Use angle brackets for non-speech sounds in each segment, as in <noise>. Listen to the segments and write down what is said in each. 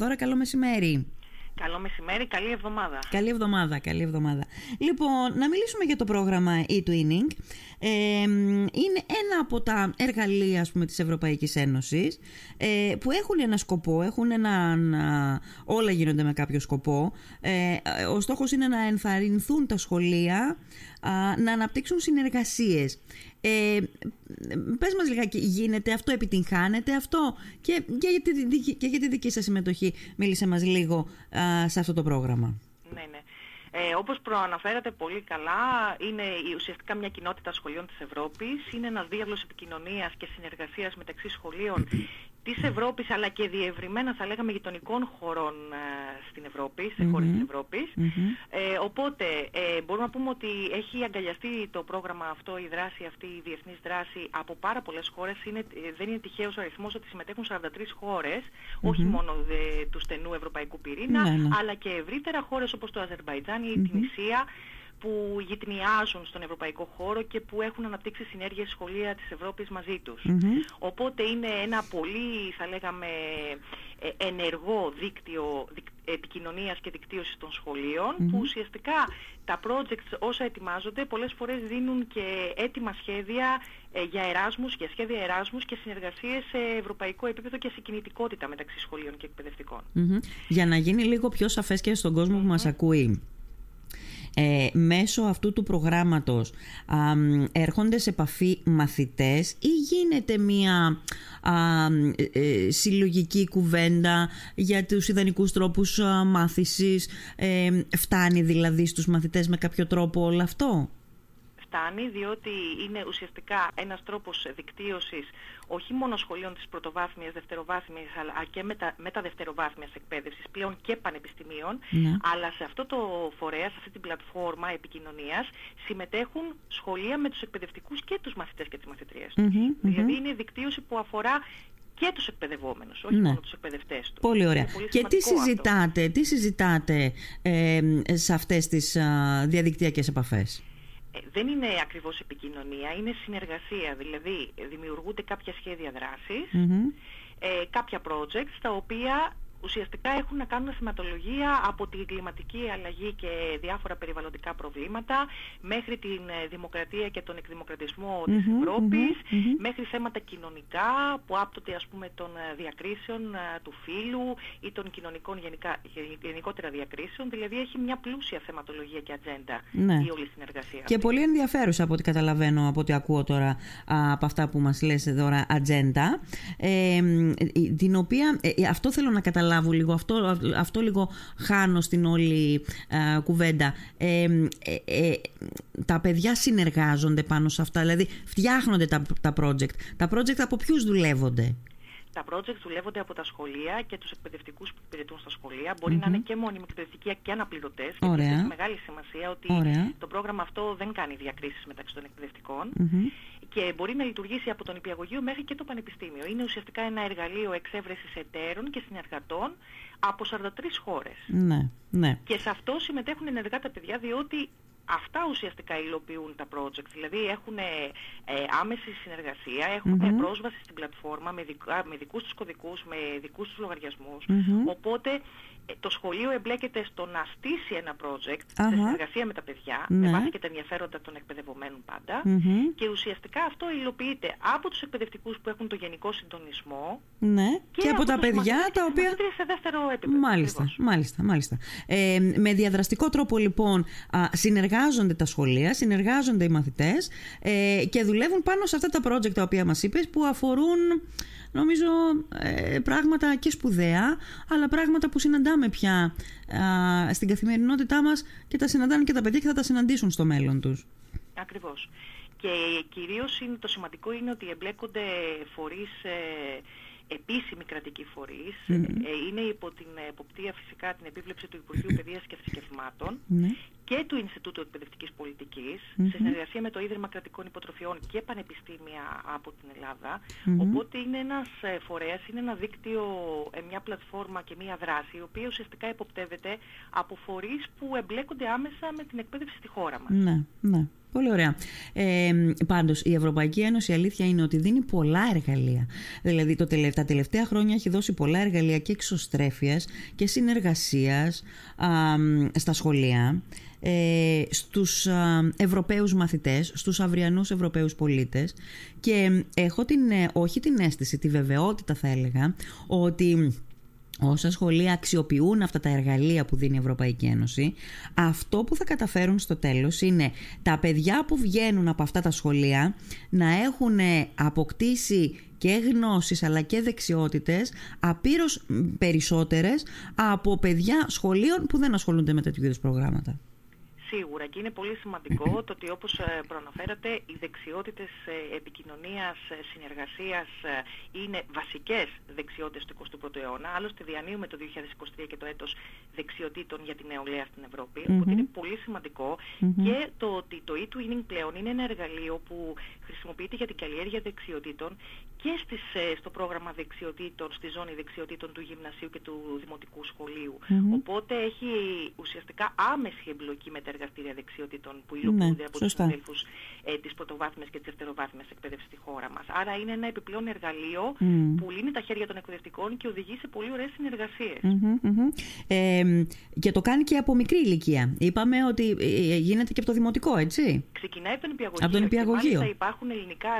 Δώρα, καλό μεσημέρι. Καλό μεσημέρι, καλή εβδομάδα. Καλή εβδομάδα, καλή εβδομάδα. Λοιπόν, να μιλήσουμε για το πρόγραμμα e-twinning. Ε, είναι ένα από τα εργαλεία ας πούμε, της Ευρωπαϊκής Ένωσης ε, που έχουν ένα σκοπό, έχουν ένα, όλα γίνονται με κάποιο σκοπό. Ε, ο στόχος είναι να ενθαρρυνθούν τα σχολεία να αναπτύξουν συνεργασίες. Ε, πες μας λιγάκι, γίνεται αυτό, επιτυγχάνεται αυτό; Και, και, για τη, και για τη δική σας συμμετοχή μίλησε μας λίγο σε αυτό το πρόγραμμα. Ναι, ναι. Ε, όπως προαναφέρατε πολύ καλά, είναι ουσιαστικά μια κοινότητα σχολείων της Ευρώπης, είναι ένας διάβλος επικοινωνίας και συνεργασίας μεταξύ σχολείων της Ευρώπης αλλά και διευρυμένα θα λέγαμε γειτονικών χωρών ε, στην Ευρώπη, σε χώρες της Ευρώπης. Ε, οπότε ε, μπορούμε να πούμε ότι έχει αγκαλιαστεί το πρόγραμμα αυτό, η δράση αυτή, η διεθνής δράση από πάρα πολλές χώρες. Είναι, ε, δεν είναι τυχαίος ο αριθμός ότι συμμετέχουν 43 χώρες, όχι μόνο του στενού ευρωπαϊκού πυρήνα, ναι, ναι. αλλά και ευρύτερα χώρες όπως το Αζερβαϊτζάν ή η Τινησία, που γυτνιάζουν στον ευρωπαϊκό χώρο και που έχουν αναπτύξει συνέργειες σχολεία της Ευρώπης μαζί τους. Οπότε είναι ένα πολύ, θα λέγαμε, ε, ενεργό δίκτυο επικοινωνίας και δικτύωσης των σχολείων που ουσιαστικά τα projects όσα ετοιμάζονται πολλές φορές δίνουν και έτοιμα σχέδια ε, για εράσμους, για σχέδια εράσμους και συνεργασίες σε ευρωπαϊκό επίπεδο και σε κινητικότητα μεταξύ σχολείων και εκπαιδευτικών. Για να γίνει λίγο πιο σαφές και στον κόσμο που μας ακούει ε, μέσω αυτού του προγράμματος έρχονται σε επαφή μαθητές ή γίνεται μια ε, συλλογική κουβέντα για τους ιδανικούς τρόπους μάθησης ε, φτάνει δηλαδή στους μαθητές με κάποιο τρόπο όλο αυτό; Φτάνει διότι είναι ουσιαστικά ένας τρόπος δικτύωσης όχι μόνο σχολείων της πρωτοβάθμιας, δευτεροβάθμιας αλλά και μετα, μεταδευτεροβάθμιας εκπαίδευσης πλέον και πανεπιστημίων ναι. αλλά σε αυτό το φορέα, σε αυτή την πλατφόρμα επικοινωνίας συμμετέχουν σχολεία με τους εκπαιδευτικούς και τους μαθητές και τις μαθητριες δηλαδη είναι δικτύωση που αφορά και τους εκπαιδευόμενους, όχι ναι. μόνο τους εκπαιδευτές τους. Πολύ ωραία. και τι συζητάτε, τι συζητάτε ε, σε αυτές τις α, διαδικτυακές επαφές; Ε, δεν είναι ακριβώς επικοινωνία, είναι συνεργασία. Δηλαδή δημιουργούνται κάποια σχέδια ε, κάποια projects τα οποία ουσιαστικά έχουν να κάνουν θεματολογία από την κλιματική αλλαγή και διάφορα περιβαλλοντικά προβλήματα μέχρι την ε, δημοκρατία και τον εκδημοκρατισμό mm-hmm, της Ευρώπης μέχρι θέματα κοινωνικά που άπτονται ας πούμε των ε, διακρίσεων ε, του φύλου ή των κοινωνικών γενικά, γενικότερα διακρίσεων δηλαδή έχει μια πλούσια θεματολογία και ατζέντα ναι. η όλη συνεργασία. Και πολύ ενδιαφέρουσα από ό,τι καταλαβαίνω από ό,τι ακούω τώρα από αυτά που μας λες εδώ ατζέντα ε, την οποία αυτό θέλω να καταλάβω λίγο. Αυτό, αυτό λίγο χάνω στην όλη κουβέντα. Ε, ε, ε, τα παιδιά συνεργάζονται πάνω σε αυτά, δηλαδή φτιάχνονται τα, τα project. Τα project από ποιους δουλεύονται; Τα project δουλεύονται από τα σχολεία και τους εκπαιδευτικούς που υπηρετούν στα σχολεία. Μπορεί να είναι και μόνιμοι εκπαιδευτικοί και αναπληρωτές. Και έχει μεγάλη σημασία ότι το πρόγραμμα αυτό δεν κάνει διακρίσεις μεταξύ των εκπαιδευτικών και μπορεί να λειτουργήσει από τον υπηαγωγείο μέχρι και το πανεπιστήμιο. Είναι ουσιαστικά ένα εργαλείο εξέβρεσης εταίρων και συνεργατών από 43 χώρες. Ναι, ναι. Και σε αυτό συμμετέχουν ενεργά τα παιδιά διότι αυτά ουσιαστικά υλοποιούν τα project. Δηλαδή έχουν ε, άμεση συνεργασία, πρόσβαση στην πλατφόρμα με, δικα, με δικούς τους κωδικούς, με δικούς τους λογαριασμους Οπότε ε, το σχολείο εμπλέκεται στο να στήσει ένα project σε συνεργασία με τα παιδιά, με ναι. βάση και τα ενδιαφέροντα των εκπαιδευομένων και ουσιαστικά αυτό υλοποιείται από τους εκπαιδευτικούς που έχουν το γενικό συντονισμό ναι. και, από, τα παιδιά τα οποία... σε δεύτερο επίπεδο. Μάλιστα, μάλιστα, μάλιστα. Ε, με διαδραστικό τρόπο λοιπόν συνεργάζονται τα σχολεία, συνεργάζονται οι μαθητές ε, και δουλεύουν πάνω σε αυτά τα project τα οποία μας είπες που αφορούν νομίζω ε, πράγματα και σπουδαία, αλλά πράγματα που συναντάμε πια στην καθημερινότητά μας και τα συναντάνε και τα παιδιά και θα τα συναντήσουν στο μέλλον τους. Ακριβώς. Και κυρίως είναι, το σημαντικό είναι ότι εμπλέκονται φορείς ε, επίσημοι κρατικοί φορείς, ε, είναι υπό την εποπτεία φυσικά την επίβλεψη του Υπουργείου Παιδείας και Θρησκευμάτων ναι. Και του Ινστιτούτου Εκπαιδευτικής σε συνεργασία με το Ίδρυμα Κρατικών Υποτροφιών και πανεπιστήμια από την ελλαδα Οπότε είναι ένας ε, φορέας, είναι ένα δίκτυο, ε, μια πλατφόρμα και μια δράση η οποία ουσιαστικά υποπτεύεται από φορείς που εμπλέκονται άμεσα με την εκπαίδευση στη χώρα μας. Ναι, ναι. Πολύ ωραία. Ε, πάντως η Ευρωπαϊκή Ένωση η αλήθεια είναι ότι δίνει πολλά εργαλεία. Δηλαδή το, τα τελευταία χρόνια έχει δώσει πολλά εργαλεία και εξωστρέφειας και συνεργασίας στα σχολεία ε, στους Ευρωπαίους μαθητές, στους αυριανούς Ευρωπαίους πολίτες και έχω την, ε, όχι την αίσθηση, τη βεβαιότητα θα έλεγα ότι όσα σχολεία αξιοποιούν αυτά τα εργαλεία που δίνει η Ευρωπαϊκή Ένωση, αυτό που θα καταφέρουν στο τέλος είναι τα παιδιά που βγαίνουν από αυτά τα σχολεία να έχουν αποκτήσει και γνώσεις αλλά και δεξιότητες απείρως περισσότερες από παιδιά σχολείων που δεν ασχολούνται με τέτοιου είδους προγράμματα σίγουρα και είναι πολύ σημαντικό το ότι όπως ε, προαναφέρατε οι δεξιότητες ε, επικοινωνίας, ε, συνεργασίας είναι βασικές δεξιότητες του 21ου αιώνα. Άλλωστε διανύουμε το 2023 και το έτος δεξιοτήτων για την νεολαία στην Ευρώπη. Οπότε είναι πολύ και το ότι το e-twinning πλέον είναι ένα εργαλείο που χρησιμοποιείται για την καλλιέργεια δεξιοτήτων και στις, στο πρόγραμμα δεξιοτήτων, στη ζώνη δεξιοτήτων του γυμνασίου και του δημοτικού Οπότε έχει ουσιαστικά άμεση εμπλοκή με τα εργαστήρια δεξιότητων που υλοποιούνται ναι, από τους συναδέλφους ε, της πρωτοβάθμιας και της δευτεροβάθμιας εκπαίδευσης στη χώρα μας. Άρα είναι ένα επιπλέον εργαλείο που λύνει τα χέρια των εκπαιδευτικών και οδηγεί σε πολύ ωραίες συνεργασίες. Ε, και το κάνει και από μικρή ηλικία. Είπαμε ότι ε, γίνεται και από το δημοτικό, έτσι; Ξεκινάει από τον υπηαγωγείο. Από τον υπηαγωγείο. Και υπάρχουν ελληνικά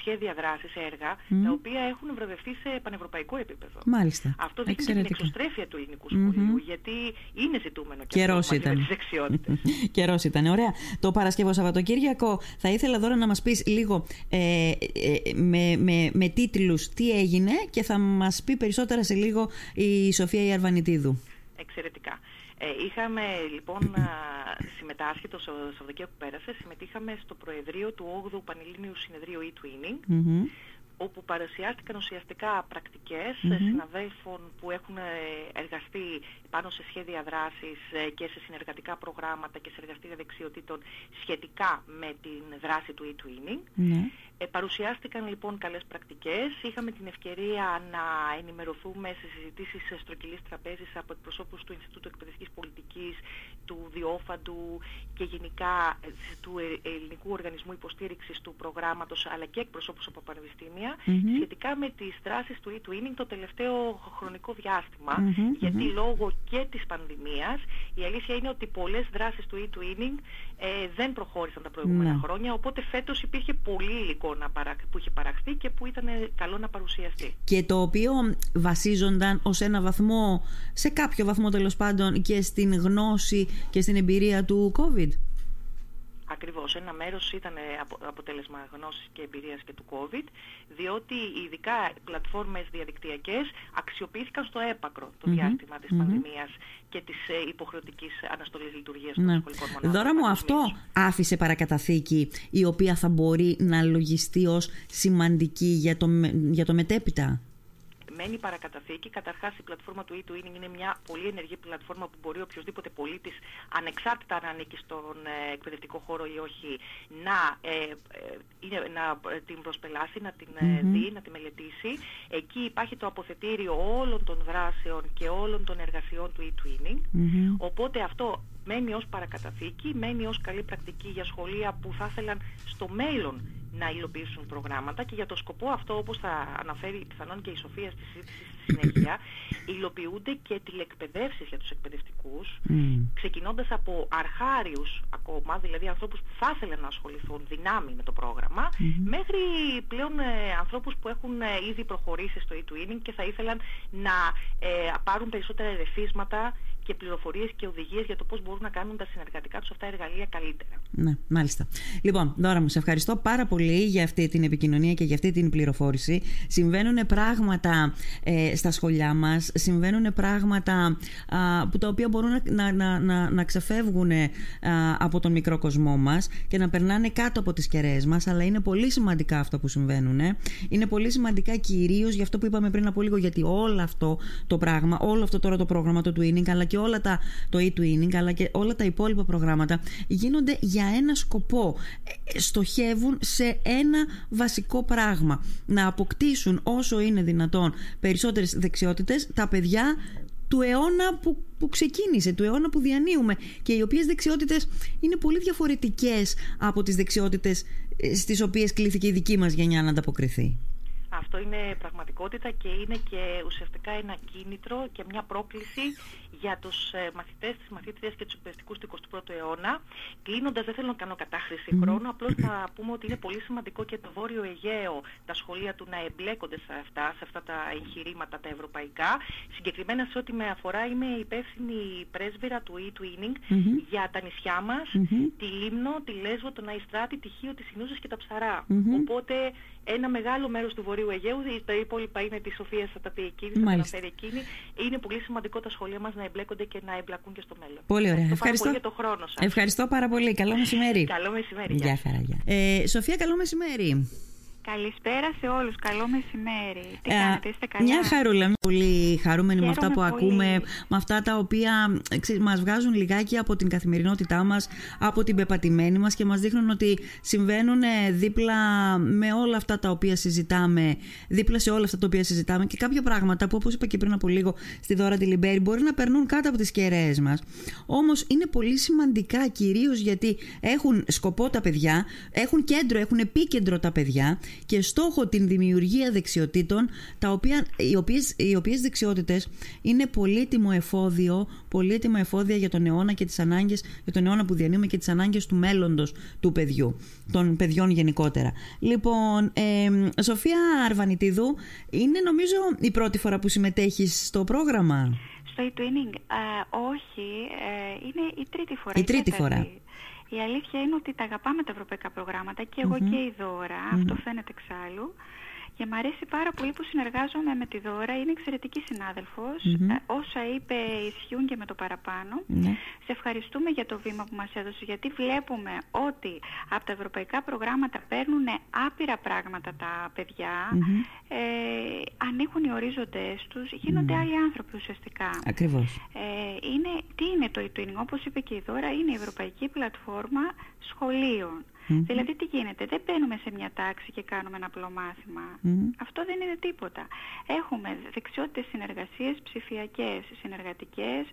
σχέδια δράσης, έργα, τα οποία έχουν βραβευτεί σε πανευρωπαϊκό επίπεδο. Μάλιστα. Αυτό δείχνει την εξωστρέφεια του ελληνικού σχολείου, γιατί είναι ζητούμενο και αυτό με τις δεξιότητες. <laughs> Καιρός ήταν. Ωραία. Το Παρασκευό Σαββατοκύριακο θα ήθελα τώρα να μας πεις λίγο ε, ε, με, με, με τίτλους τι έγινε και θα μας πει περισσότερα σε λίγο η Σοφία Ιαρβανιτίδου. Εξαιρετικά. Ε, είχαμε λοιπόν συμμετάσχει το Σαββατοκύριακο που πέρασε, συμμετείχαμε στο Προεδρείο του 8ου Πανελλήνιου Συνεδρίου e-Twinning όπου παρουσιάστηκαν ουσιαστικά πρακτικές mm-hmm. συναδέλφων που έχουν ε, εργαστεί πάνω σε σχέδια δράσης ε, και σε συνεργατικά προγράμματα και σε εργαστήρια δεξιοτήτων σχετικά με την δράση του e-twinning. Mm-hmm. Ε, παρουσιάστηκαν λοιπόν καλές πρακτικές. Είχαμε την ευκαιρία να ενημερωθούμε σε συζητήσεις στρογγυλής τραπέζης από εκπροσώπους του Ινστιτούτου Εκπαιδευτικής Πολιτικής, του Διόφαντου και γενικά του Ελληνικού Οργανισμού Υποστήριξης του προγράμματος αλλά και εκπροσώπους από πανεπιστήμια σχετικά με τις δράσεις του e-twinning το τελευταίο χρονικό γιατί λόγω και της πανδημίας η αλήθεια είναι ότι πολλές δράσεις του e-twinning ε, δεν προχώρησαν τα προηγούμενα ναι. χρόνια οπότε φέτος υπήρχε πολύ υλικό να που είχε παραχθεί και που ήταν καλό να παρουσιαστεί. Και το οποίο βασίζονταν ως ένα βαθμό, σε κάποιο βαθμό τέλος πάντων και στην γνώση και στην εμπειρία του COVID. Ακριβώς. Ένα μέρος ήταν αποτέλεσμα γνώσης και εμπειρίας και του COVID, διότι ειδικά πλατφόρμες διαδικτυακές αξιοποιήθηκαν στο έπακρο το διάστημα της πανδημίας και της ε, υποχρεωτικής αναστολής λειτουργίας των ναι. σχολικών μονάδων. Δώρα μου, αυτό άφησε παρακαταθήκη η οποία θα μπορεί να λογιστεί ως σημαντική για το, για το μετέπειτα; Μένει παρακαταθήκη. Καταρχάς η πλατφόρμα του e-twinning είναι μια πολύ ενεργή πλατφόρμα που μπορεί οποιοδήποτε πολίτης ανεξάρτητα αν ανήκει στον ε, εκπαιδευτικό χώρο ή όχι να, ε, ε να ε, την προσπελάσει, να την δει, να τη μελετήσει. Εκεί υπάρχει το αποθετήριο όλων των δράσεων και όλων των εργασιών του e-twinning. Οπότε αυτό μένει ως παρακαταθήκη, μένει ως καλή πρακτική για σχολεία που θα ήθελαν στο μέλλον να υλοποιήσουν προγράμματα και για το σκοπό αυτό, όπως θα αναφέρει πιθανόν και η Σοφία στη συζήτηση στη συνέχεια, υλοποιούνται και τηλεκπαιδεύσεις για τους εκπαιδευτικούς, mm. ξεκινώντας από αρχάριους ακόμα, δηλαδή ανθρώπους που θα ήθελαν να ασχοληθούν δυνάμει με το πρόγραμμα, μέχρι πλέον ε, ανθρώπους που έχουν ε, ήδη προχωρήσει στο e-twinning και θα ήθελαν να ε, πάρουν περισσότερα ερεθίσματα και πληροφορίες και οδηγίες για το πώς μπορούν να κάνουν τα συνεργατικά τους αυτά εργαλεία καλύτερα. Ναι, μάλιστα. Λοιπόν, Δώρα μου, σε ευχαριστώ πάρα πολύ για αυτή την επικοινωνία και για αυτή την πληροφόρηση. Συμβαίνουν πράγματα ε, στα σχολιά μας, συμβαίνουν πράγματα που τα οποία μπορούν να, να, να, να ξεφεύγουν από τον μικρό κοσμό μας και να περνάνε κάτω από τις κεραίες μας, αλλά είναι πολύ σημαντικά αυτά που συμβαίνουν. Είναι πολύ σημαντικά κυρίως για αυτό που είπαμε πριν από λίγο, γιατί όλο αυτό το πράγμα, όλο αυτό τώρα το πρόγραμμα, το twinning, αλλά και και όλα τα, το e-twinning, αλλά και όλα τα υπόλοιπα προγράμματα γίνονται για ένα σκοπό. Ε, στοχεύουν σε ένα βασικό πράγμα. Να αποκτήσουν όσο είναι δυνατόν περισσότερες δεξιότητες τα παιδιά του αιώνα που, που ξεκίνησε, του αιώνα που διανύουμε και οι οποίες δεξιότητες είναι πολύ διαφορετικές από τις δεξιότητες ε, στις οποίες κλήθηκε η δική μας γενιά να ανταποκριθεί. Αυτό είναι πραγματικότητα και είναι και ουσιαστικά ένα κίνητρο και μια πρόκληση για τους ε, μαθητές, τις μαθήτριες και τους εκπαιδευτικούς του 21ου αιώνα. Κλείνοντας, δεν θέλω να κάνω κατάχρηση mm. χρόνου, απλώς θα πούμε ότι είναι πολύ σημαντικό και το Βόρειο Αιγαίο, τα σχολεία του να εμπλέκονται σε αυτά, σε αυτά τα εγχειρήματα τα ευρωπαϊκά. Συγκεκριμένα σε ό,τι με αφορά είμαι υπεύθυνη πρέσβυρα του e-twinning για τα νησιά μας, τη Λίμνο, τη Λέσβο, τον Αϊστράτη, τη Χίο, τη Συνούζες και τα Ψαρά. Οπότε ένα μεγάλο μέρος του Βορείου Αιγαίου, τα υπόλοιπα είναι της Σοφίας θα τα πει εκείνη, θα τα αναφέρει εκείνη. Είναι πολύ σημαντικό τα σχολεία μας να εμπλέκονται και να εμπλακούν και στο μέλλον. Πολύ ωραία. Ευχαριστώ. Πολύ για το χρόνο σας. Ευχαριστώ πάρα πολύ. Καλό μεσημέρι. Καλό μεσημέρι. Γεια χαρά. Ε, Σοφία, καλό μεσημέρι. Καλησπέρα σε όλους. Καλό μεσημέρι. Τι κάνετε, είστε καλά; Μια χαρούλα. Πολύ χαρούμενη με αυτά που ακούμε, με αυτά τα οποία ξέρεις, μας βγάζουν λιγάκι από την καθημερινότητά μας, από την πεπατημένη μας και μας δείχνουν ότι συμβαίνουν ε, δίπλα με όλα αυτά τα οποία συζητάμε, δίπλα σε όλα αυτά τα οποία συζητάμε και κάποια πράγματα που όπως είπα και πριν από λίγο στη Δώρα Τιλιμπέρη μπορεί να περνούν κάτω από τις κεραίες μας. Όμως είναι πολύ σημαντικά κυρίως γιατί έχουν σκοπό τα παιδιά, έχουν κέντρο, έχουν επίκεντρο τα παιδιά και στόχο την δημιουργία δεξιοτήτων, τα οποία, οι, οποίες, οι οποίες δεξιότητες είναι πολύτιμο εφόδιο, πολύτιμο εφόδια για τον αιώνα και τις ανάγκες, για τον αιώνα που διανύουμε και τις ανάγκες του μέλλοντος του παιδιού, των παιδιών γενικότερα. Λοιπόν, ε, Σοφία Αρβανιτίδου, είναι νομίζω η πρώτη φορά που συμμετέχεις στο πρόγραμμα. Στο e-twinning, ε, όχι, ε, είναι η τρίτη φορά. Η τρίτη φορά. Η αλήθεια είναι ότι τα αγαπάμε τα ευρωπαϊκά προγράμματα και εγω και η Δώρα, αυτό φαίνεται εξάλλου. Και μου αρέσει πάρα πολύ που συνεργάζομαι με τη Δώρα. Είναι εξαιρετική συνάδελφος. Ε, όσα είπε ισχύουν και με το παραπάνω. Ναι. Σε ευχαριστούμε για το βήμα που μας έδωσε γιατί βλέπουμε ότι από τα ευρωπαϊκά προγράμματα παίρνουν άπειρα πράγματα τα παιδιά. Ε, ανοίγουν οι ορίζοντες τους. Γίνονται άλλοι άνθρωποι ουσιαστικά. Ακριβώς. Ε, είναι, τι είναι το e-twinning; Όπως είπε και η Δώρα, είναι η Ευρωπαϊκή Πλατφόρμα Σχολείων. Δηλαδή τι γίνεται, δεν μπαίνουμε σε μια τάξη και κάνουμε ένα απλό Αυτό δεν είναι τίποτα. Έχουμε δεξιότητες συνεργασίες ψηφιακές, συνεργατικές,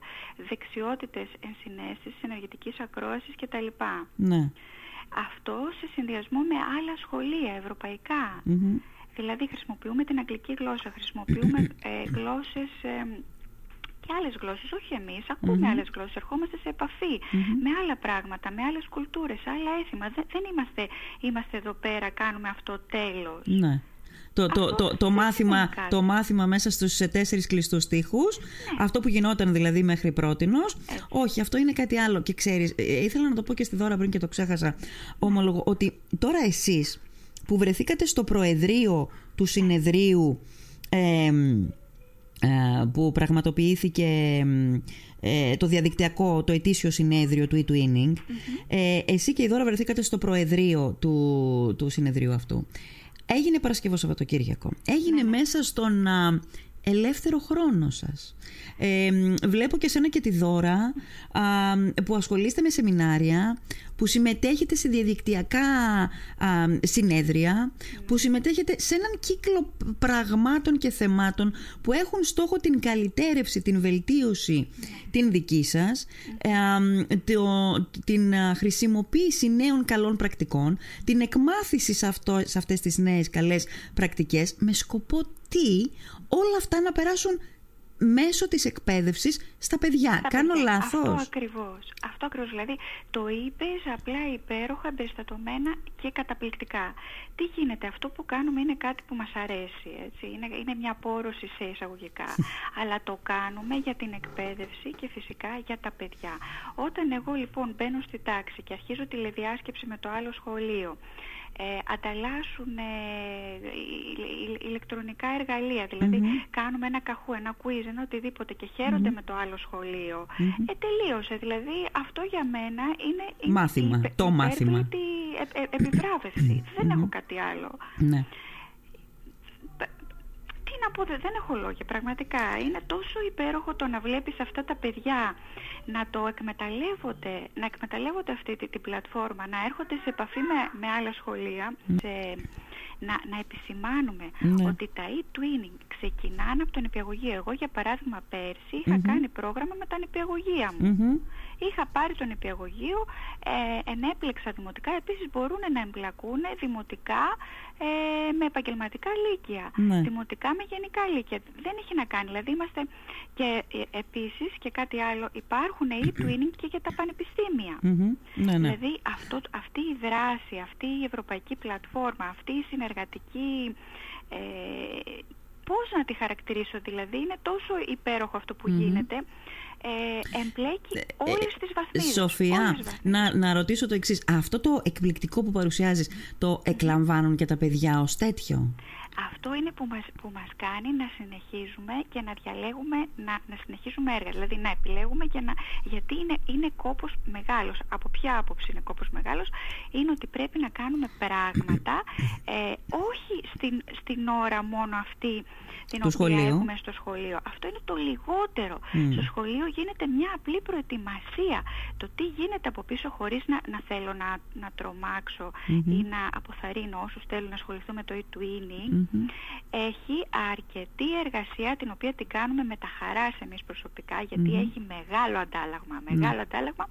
δεξιότητες ενσυναίσθησης, ενεργητικής ακρόασης κτλ. Ναι. Αυτό σε συνδυασμό με άλλα σχολεία ευρωπαϊκά. Δηλαδή χρησιμοποιούμε την αγγλική γλώσσα, χρησιμοποιούμε ε, <clears throat> γλώσσες ε, και άλλες γλώσσες, όχι εμείς, ακούμε mm-hmm. άλλες γλώσσες, ερχόμαστε σε επαφη με άλλα πράγματα, με άλλες κουλτούρες, άλλα έθιμα. Δεν, δεν είμαστε, είμαστε εδώ πέρα, κάνουμε αυτό τέλος. Ναι. Το, το, το, το, μάθημα, το μάθημα μέσα στους τέσσερις κλειστούς τοίχους, ναι. αυτό που γινόταν δηλαδή μέχρι πρότινος, όχι, αυτό είναι κάτι άλλο. Και ξέρεις, ε, ε, ήθελα να το πω και στη δώρα πριν και το ξέχασα, ομολογώ, ότι τώρα εσείς που βρεθήκατε στο προεδρείο του συνεδρίου ε, ε, που πραγματοποιήθηκε ε, το διαδικτυακό, το ετήσιο συνέδριο του e-twinning. Ε, εσύ και η Δώρα βρεθήκατε στο προεδρείο του, του συνεδρίου αυτού. Έγινε Παρασκευό Σαββατοκύριακο. Έγινε ναι, ναι. μέσα στον ελεύθερο χρόνο σας. Ε, βλέπω και σένα και τη Δώρα που ασχολείστε με σεμινάρια, που συμμετέχετε σε διαδικτυακά συνέδρια, που συμμετέχετε σε έναν κύκλο πραγμάτων και θεμάτων που έχουν στόχο την καλυτέρευση, την βελτίωση την δική σας, την χρησιμοποίηση νέων καλών πρακτικών, την εκμάθηση σε, αυτό, σε αυτές τις νέες καλές πρακτικές με σκοπό τι όλα αυτά να περάσουν μέσω της εκπαίδευσης στα παιδιά. Κάνω λάθος. Αυτό ακριβώς. Αυτό ακριβώς. Δηλαδή το είπες απλά υπέροχα, εμπεριστατωμένα και καταπληκτικά. Τι γίνεται, αυτό που κάνουμε είναι κάτι που μας αρέσει. Έτσι. Είναι, είναι μια πόρωση σε εισαγωγικά. <laughs> Αλλά το κάνουμε για την εκπαίδευση και φυσικά για τα παιδιά. Όταν εγώ λοιπόν μπαίνω στη τάξη και αρχίζω τηλεδιάσκεψη με το άλλο σχολείο ε, ανταλλάσσουν ε, ηλεκτρονικά εργαλεία. Δηλαδή κάνουμε ένα καχού, ένα quiz, ένα οτιδήποτε και χαιρονται με το άλλο σχολείο. Ε, τελείωσε. Δηλαδή αυτό για μένα είναι μάθημα, η, το μάθημα. επιβράβευση. Δεν έχω κάτι άλλο. Ναι. Τι να πω, δεν έχω λόγια πραγματικά. Είναι τόσο υπέροχο το να βλέπεις αυτά τα παιδιά να το εκμεταλλεύονται, να εκμεταλλεύονται αυτή την, πλατφόρμα, να έρχονται σε επαφή με, με άλλα σχολεία, σε, να, να επισημάνουμε ναι. ότι τα e-twinning ξεκινάνε από τον νηπιαγωγείο. Εγώ για παράδειγμα πέρσι είχα κάνει πρόγραμμα με τα νηπιαγωγεία μου. Είχα πάρει τον νηπιαγωγείο, ε, ενέπλεξα δημοτικά, επίσης μπορούν να εμπλακούν δημοτικά ε, με επαγγελματικά λύκεια, ναι. δημοτικά με γενικά λύκεια. Δεν έχει να κάνει, δηλαδή είμαστε και ε, επίσης και κάτι άλλο, υπάρχουν e-twinning και για τα πανεπιστήμια. Ναι, ναι. Δηλαδή αυτό, αυτή η δράση, αυτή η ευρωπαϊκή πλατφόρμα, αυτή η συνεργατική... Ε, πώς να τη χαρακτηρίσω δηλαδή, είναι τόσο υπέροχο αυτό που γίνεται ε, εμπλέκει ε, όλες τις βαθμίδες. Σοφία, Να, να ρωτήσω το εξής. Αυτό το εκπληκτικό που παρουσιάζεις, το εκλαμβάνουν και τα παιδιά ως τέτοιο; Αυτό είναι που μας, που μας κάνει να συνεχίζουμε και να διαλέγουμε, να, να συνεχίζουμε έργα. Δηλαδή να επιλέγουμε και να... Γιατί είναι, είναι κόπος μεγάλος. Από ποια άποψη είναι κόπος μεγάλος; Είναι ότι πρέπει να κάνουμε πράγματα ε, όχι στην, στην ώρα μόνο αυτή την οποία σχολείο. έχουμε στο σχολείο. Αυτό είναι το λιγότερο. Στο σχολείο γίνεται μια απλή προετοιμασία. Το τι γίνεται από πίσω χωρίς να, να θέλω να, να τρομαξω ή να αποθαρρύνω όσους θέλουν να ασχοληθούν με το e-twinning έχει αρκετή εργασία την οποία την κάνουμε με τα χαράς εμείς προσωπικά έχει μεγάλο αντάλλαγμα. Μεγάλο αντάλλαγμα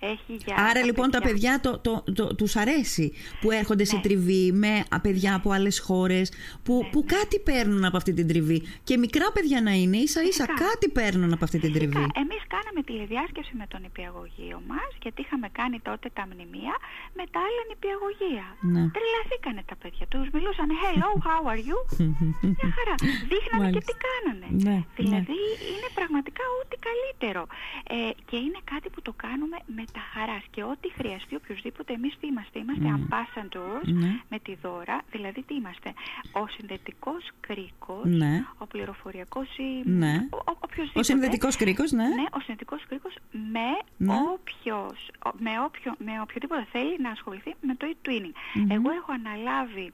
έχει για Άρα λοιπόν τα παιδιά το, το, το, τους αρέσει που έρχονται σε ναι. τριβή με παιδιά από άλλες χώρες που, ναι, που ναι. κάτι παίρνουν από αυτή την τριβή και μικρά παιδιά να είναι ίσα ίσα κάτι παίρνουν από αυτή την τριβή. Εμείς κάναμε τηλεδιάσκεψη με τον υπηαγωγείο μας γιατί είχαμε κάνει τότε τα μνημεία με τα άλλα νηπιαγωγεία. Ναι. Τρελαθήκανε τα παιδιά. Τους μιλούσαν hello, how are you? <laughs> Μια χαρά. Δείχνανε και τι κάνανε. Ναι, δηλαδή είναι πραγματικά ό,τι καλύτερο. Ε, και είναι κάτι που το κάνουμε με τα χαράς και ό,τι χρειαστεί οποιοδήποτε εμείς τι είμαστε, είμαστε mm. ambassadors ναι. με τη δώρα, δηλαδή τι είμαστε, ο συνδετικός κρίκος, ναι. ο πληροφοριακός ή ναι. ο, ο, ο συνδετικός κρίκος, ναι. ναι. ο συνδετικός κρίκος με, ναι. όποιος, με, όποιο, με οποιοδήποτε θέλει να ασχοληθεί με το e-twinning. Εγώ έχω αναλάβει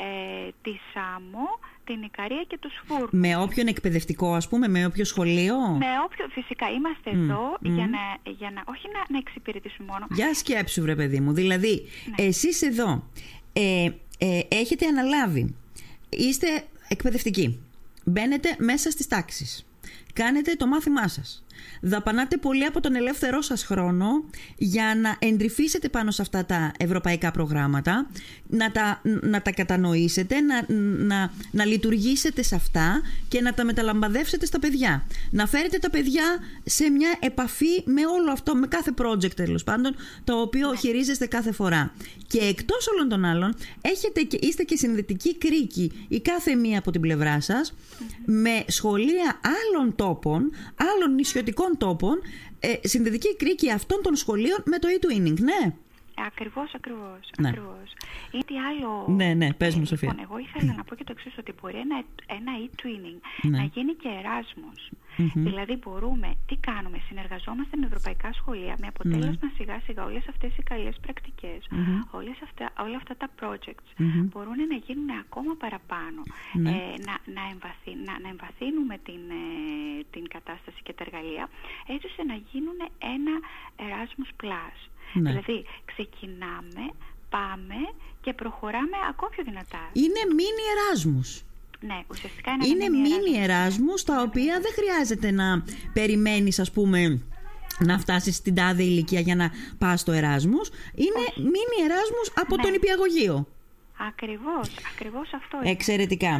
ε, τη ΣΑΜΟ, την Ικαρία και τους Φούρνους. Με όποιον εκπαιδευτικό ας πούμε, με όποιο σχολείο; Με όποιο, φυσικά είμαστε εδώ για, να, για να, όχι να, να εξυπηρετήσουμε μόνο. Για σκέψου βρε παιδί μου, δηλαδή ναι. εσείς εδώ ε, ε, έχετε αναλάβει, είστε εκπαιδευτικοί, μπαίνετε μέσα στις τάξεις, κάνετε το μάθημά σας δαπανάτε πολύ από τον ελεύθερό σας χρόνο για να εντρυφήσετε πάνω σε αυτά τα ευρωπαϊκά προγράμματα, να τα, να τα κατανοήσετε, να, να, να λειτουργήσετε σε αυτά και να τα μεταλαμπαδεύσετε στα παιδιά. Να φέρετε τα παιδιά σε μια επαφή με όλο αυτό, με κάθε project τέλος πάντων, το οποίο χειρίζεστε κάθε φορά. Και εκτός όλων των άλλων, έχετε και, είστε και συνδετικοί κρίκοι η κάθε μία από την πλευρά σας, με σχολεία άλλων τόπων, άλλων νησιωτικών τόπων, ε, συνδετική κρίκη αυτών των σχολείων με το e-twinning, ναι. Ακριβώς, ακριβώς. Ναι. Ακριβώς. Ή τι άλλο. Ναι, ναι, πες μου, Σοφία. Λοιπόν, εγώ ήθελα να πω και το εξής, ότι μπορεί ένα, ένα e-twinning ναι. να γίνει και εράσμο. Δηλαδή, μπορούμε, τι κάνουμε, συνεργαζόμαστε με ευρωπαϊκά σχολεία με αποτέλεσμα ναι. σιγά σιγά όλες αυτές οι καλές πρακτικές, αυτά, όλα αυτά τα projects μπορούν να γίνουν ακόμα παραπάνω. Ναι. Ε, να, να, εμβαθύ, να, να εμβαθύνουμε την, ε, την κατάσταση και τα εργαλεία έτσι ώστε να γίνουν ένα Erasmus Plus. Ναι. Δηλαδή ξεκινάμε, πάμε και προχωράμε ακόμα πιο δυνατά. Είναι μίνι εράσμους. Ναι, ουσιαστικά είναι, είναι μίνι εράσμους τα οποία δεν χρειάζεται να περιμένεις ας πούμε να φτάσεις στην τάδε ηλικία για να πας στο εράσμους. Είναι μίνι εράσμους από ναι. τον υπηαγωγείο. Ακριβώς, ακριβώς αυτό είναι. Εξαιρετικά.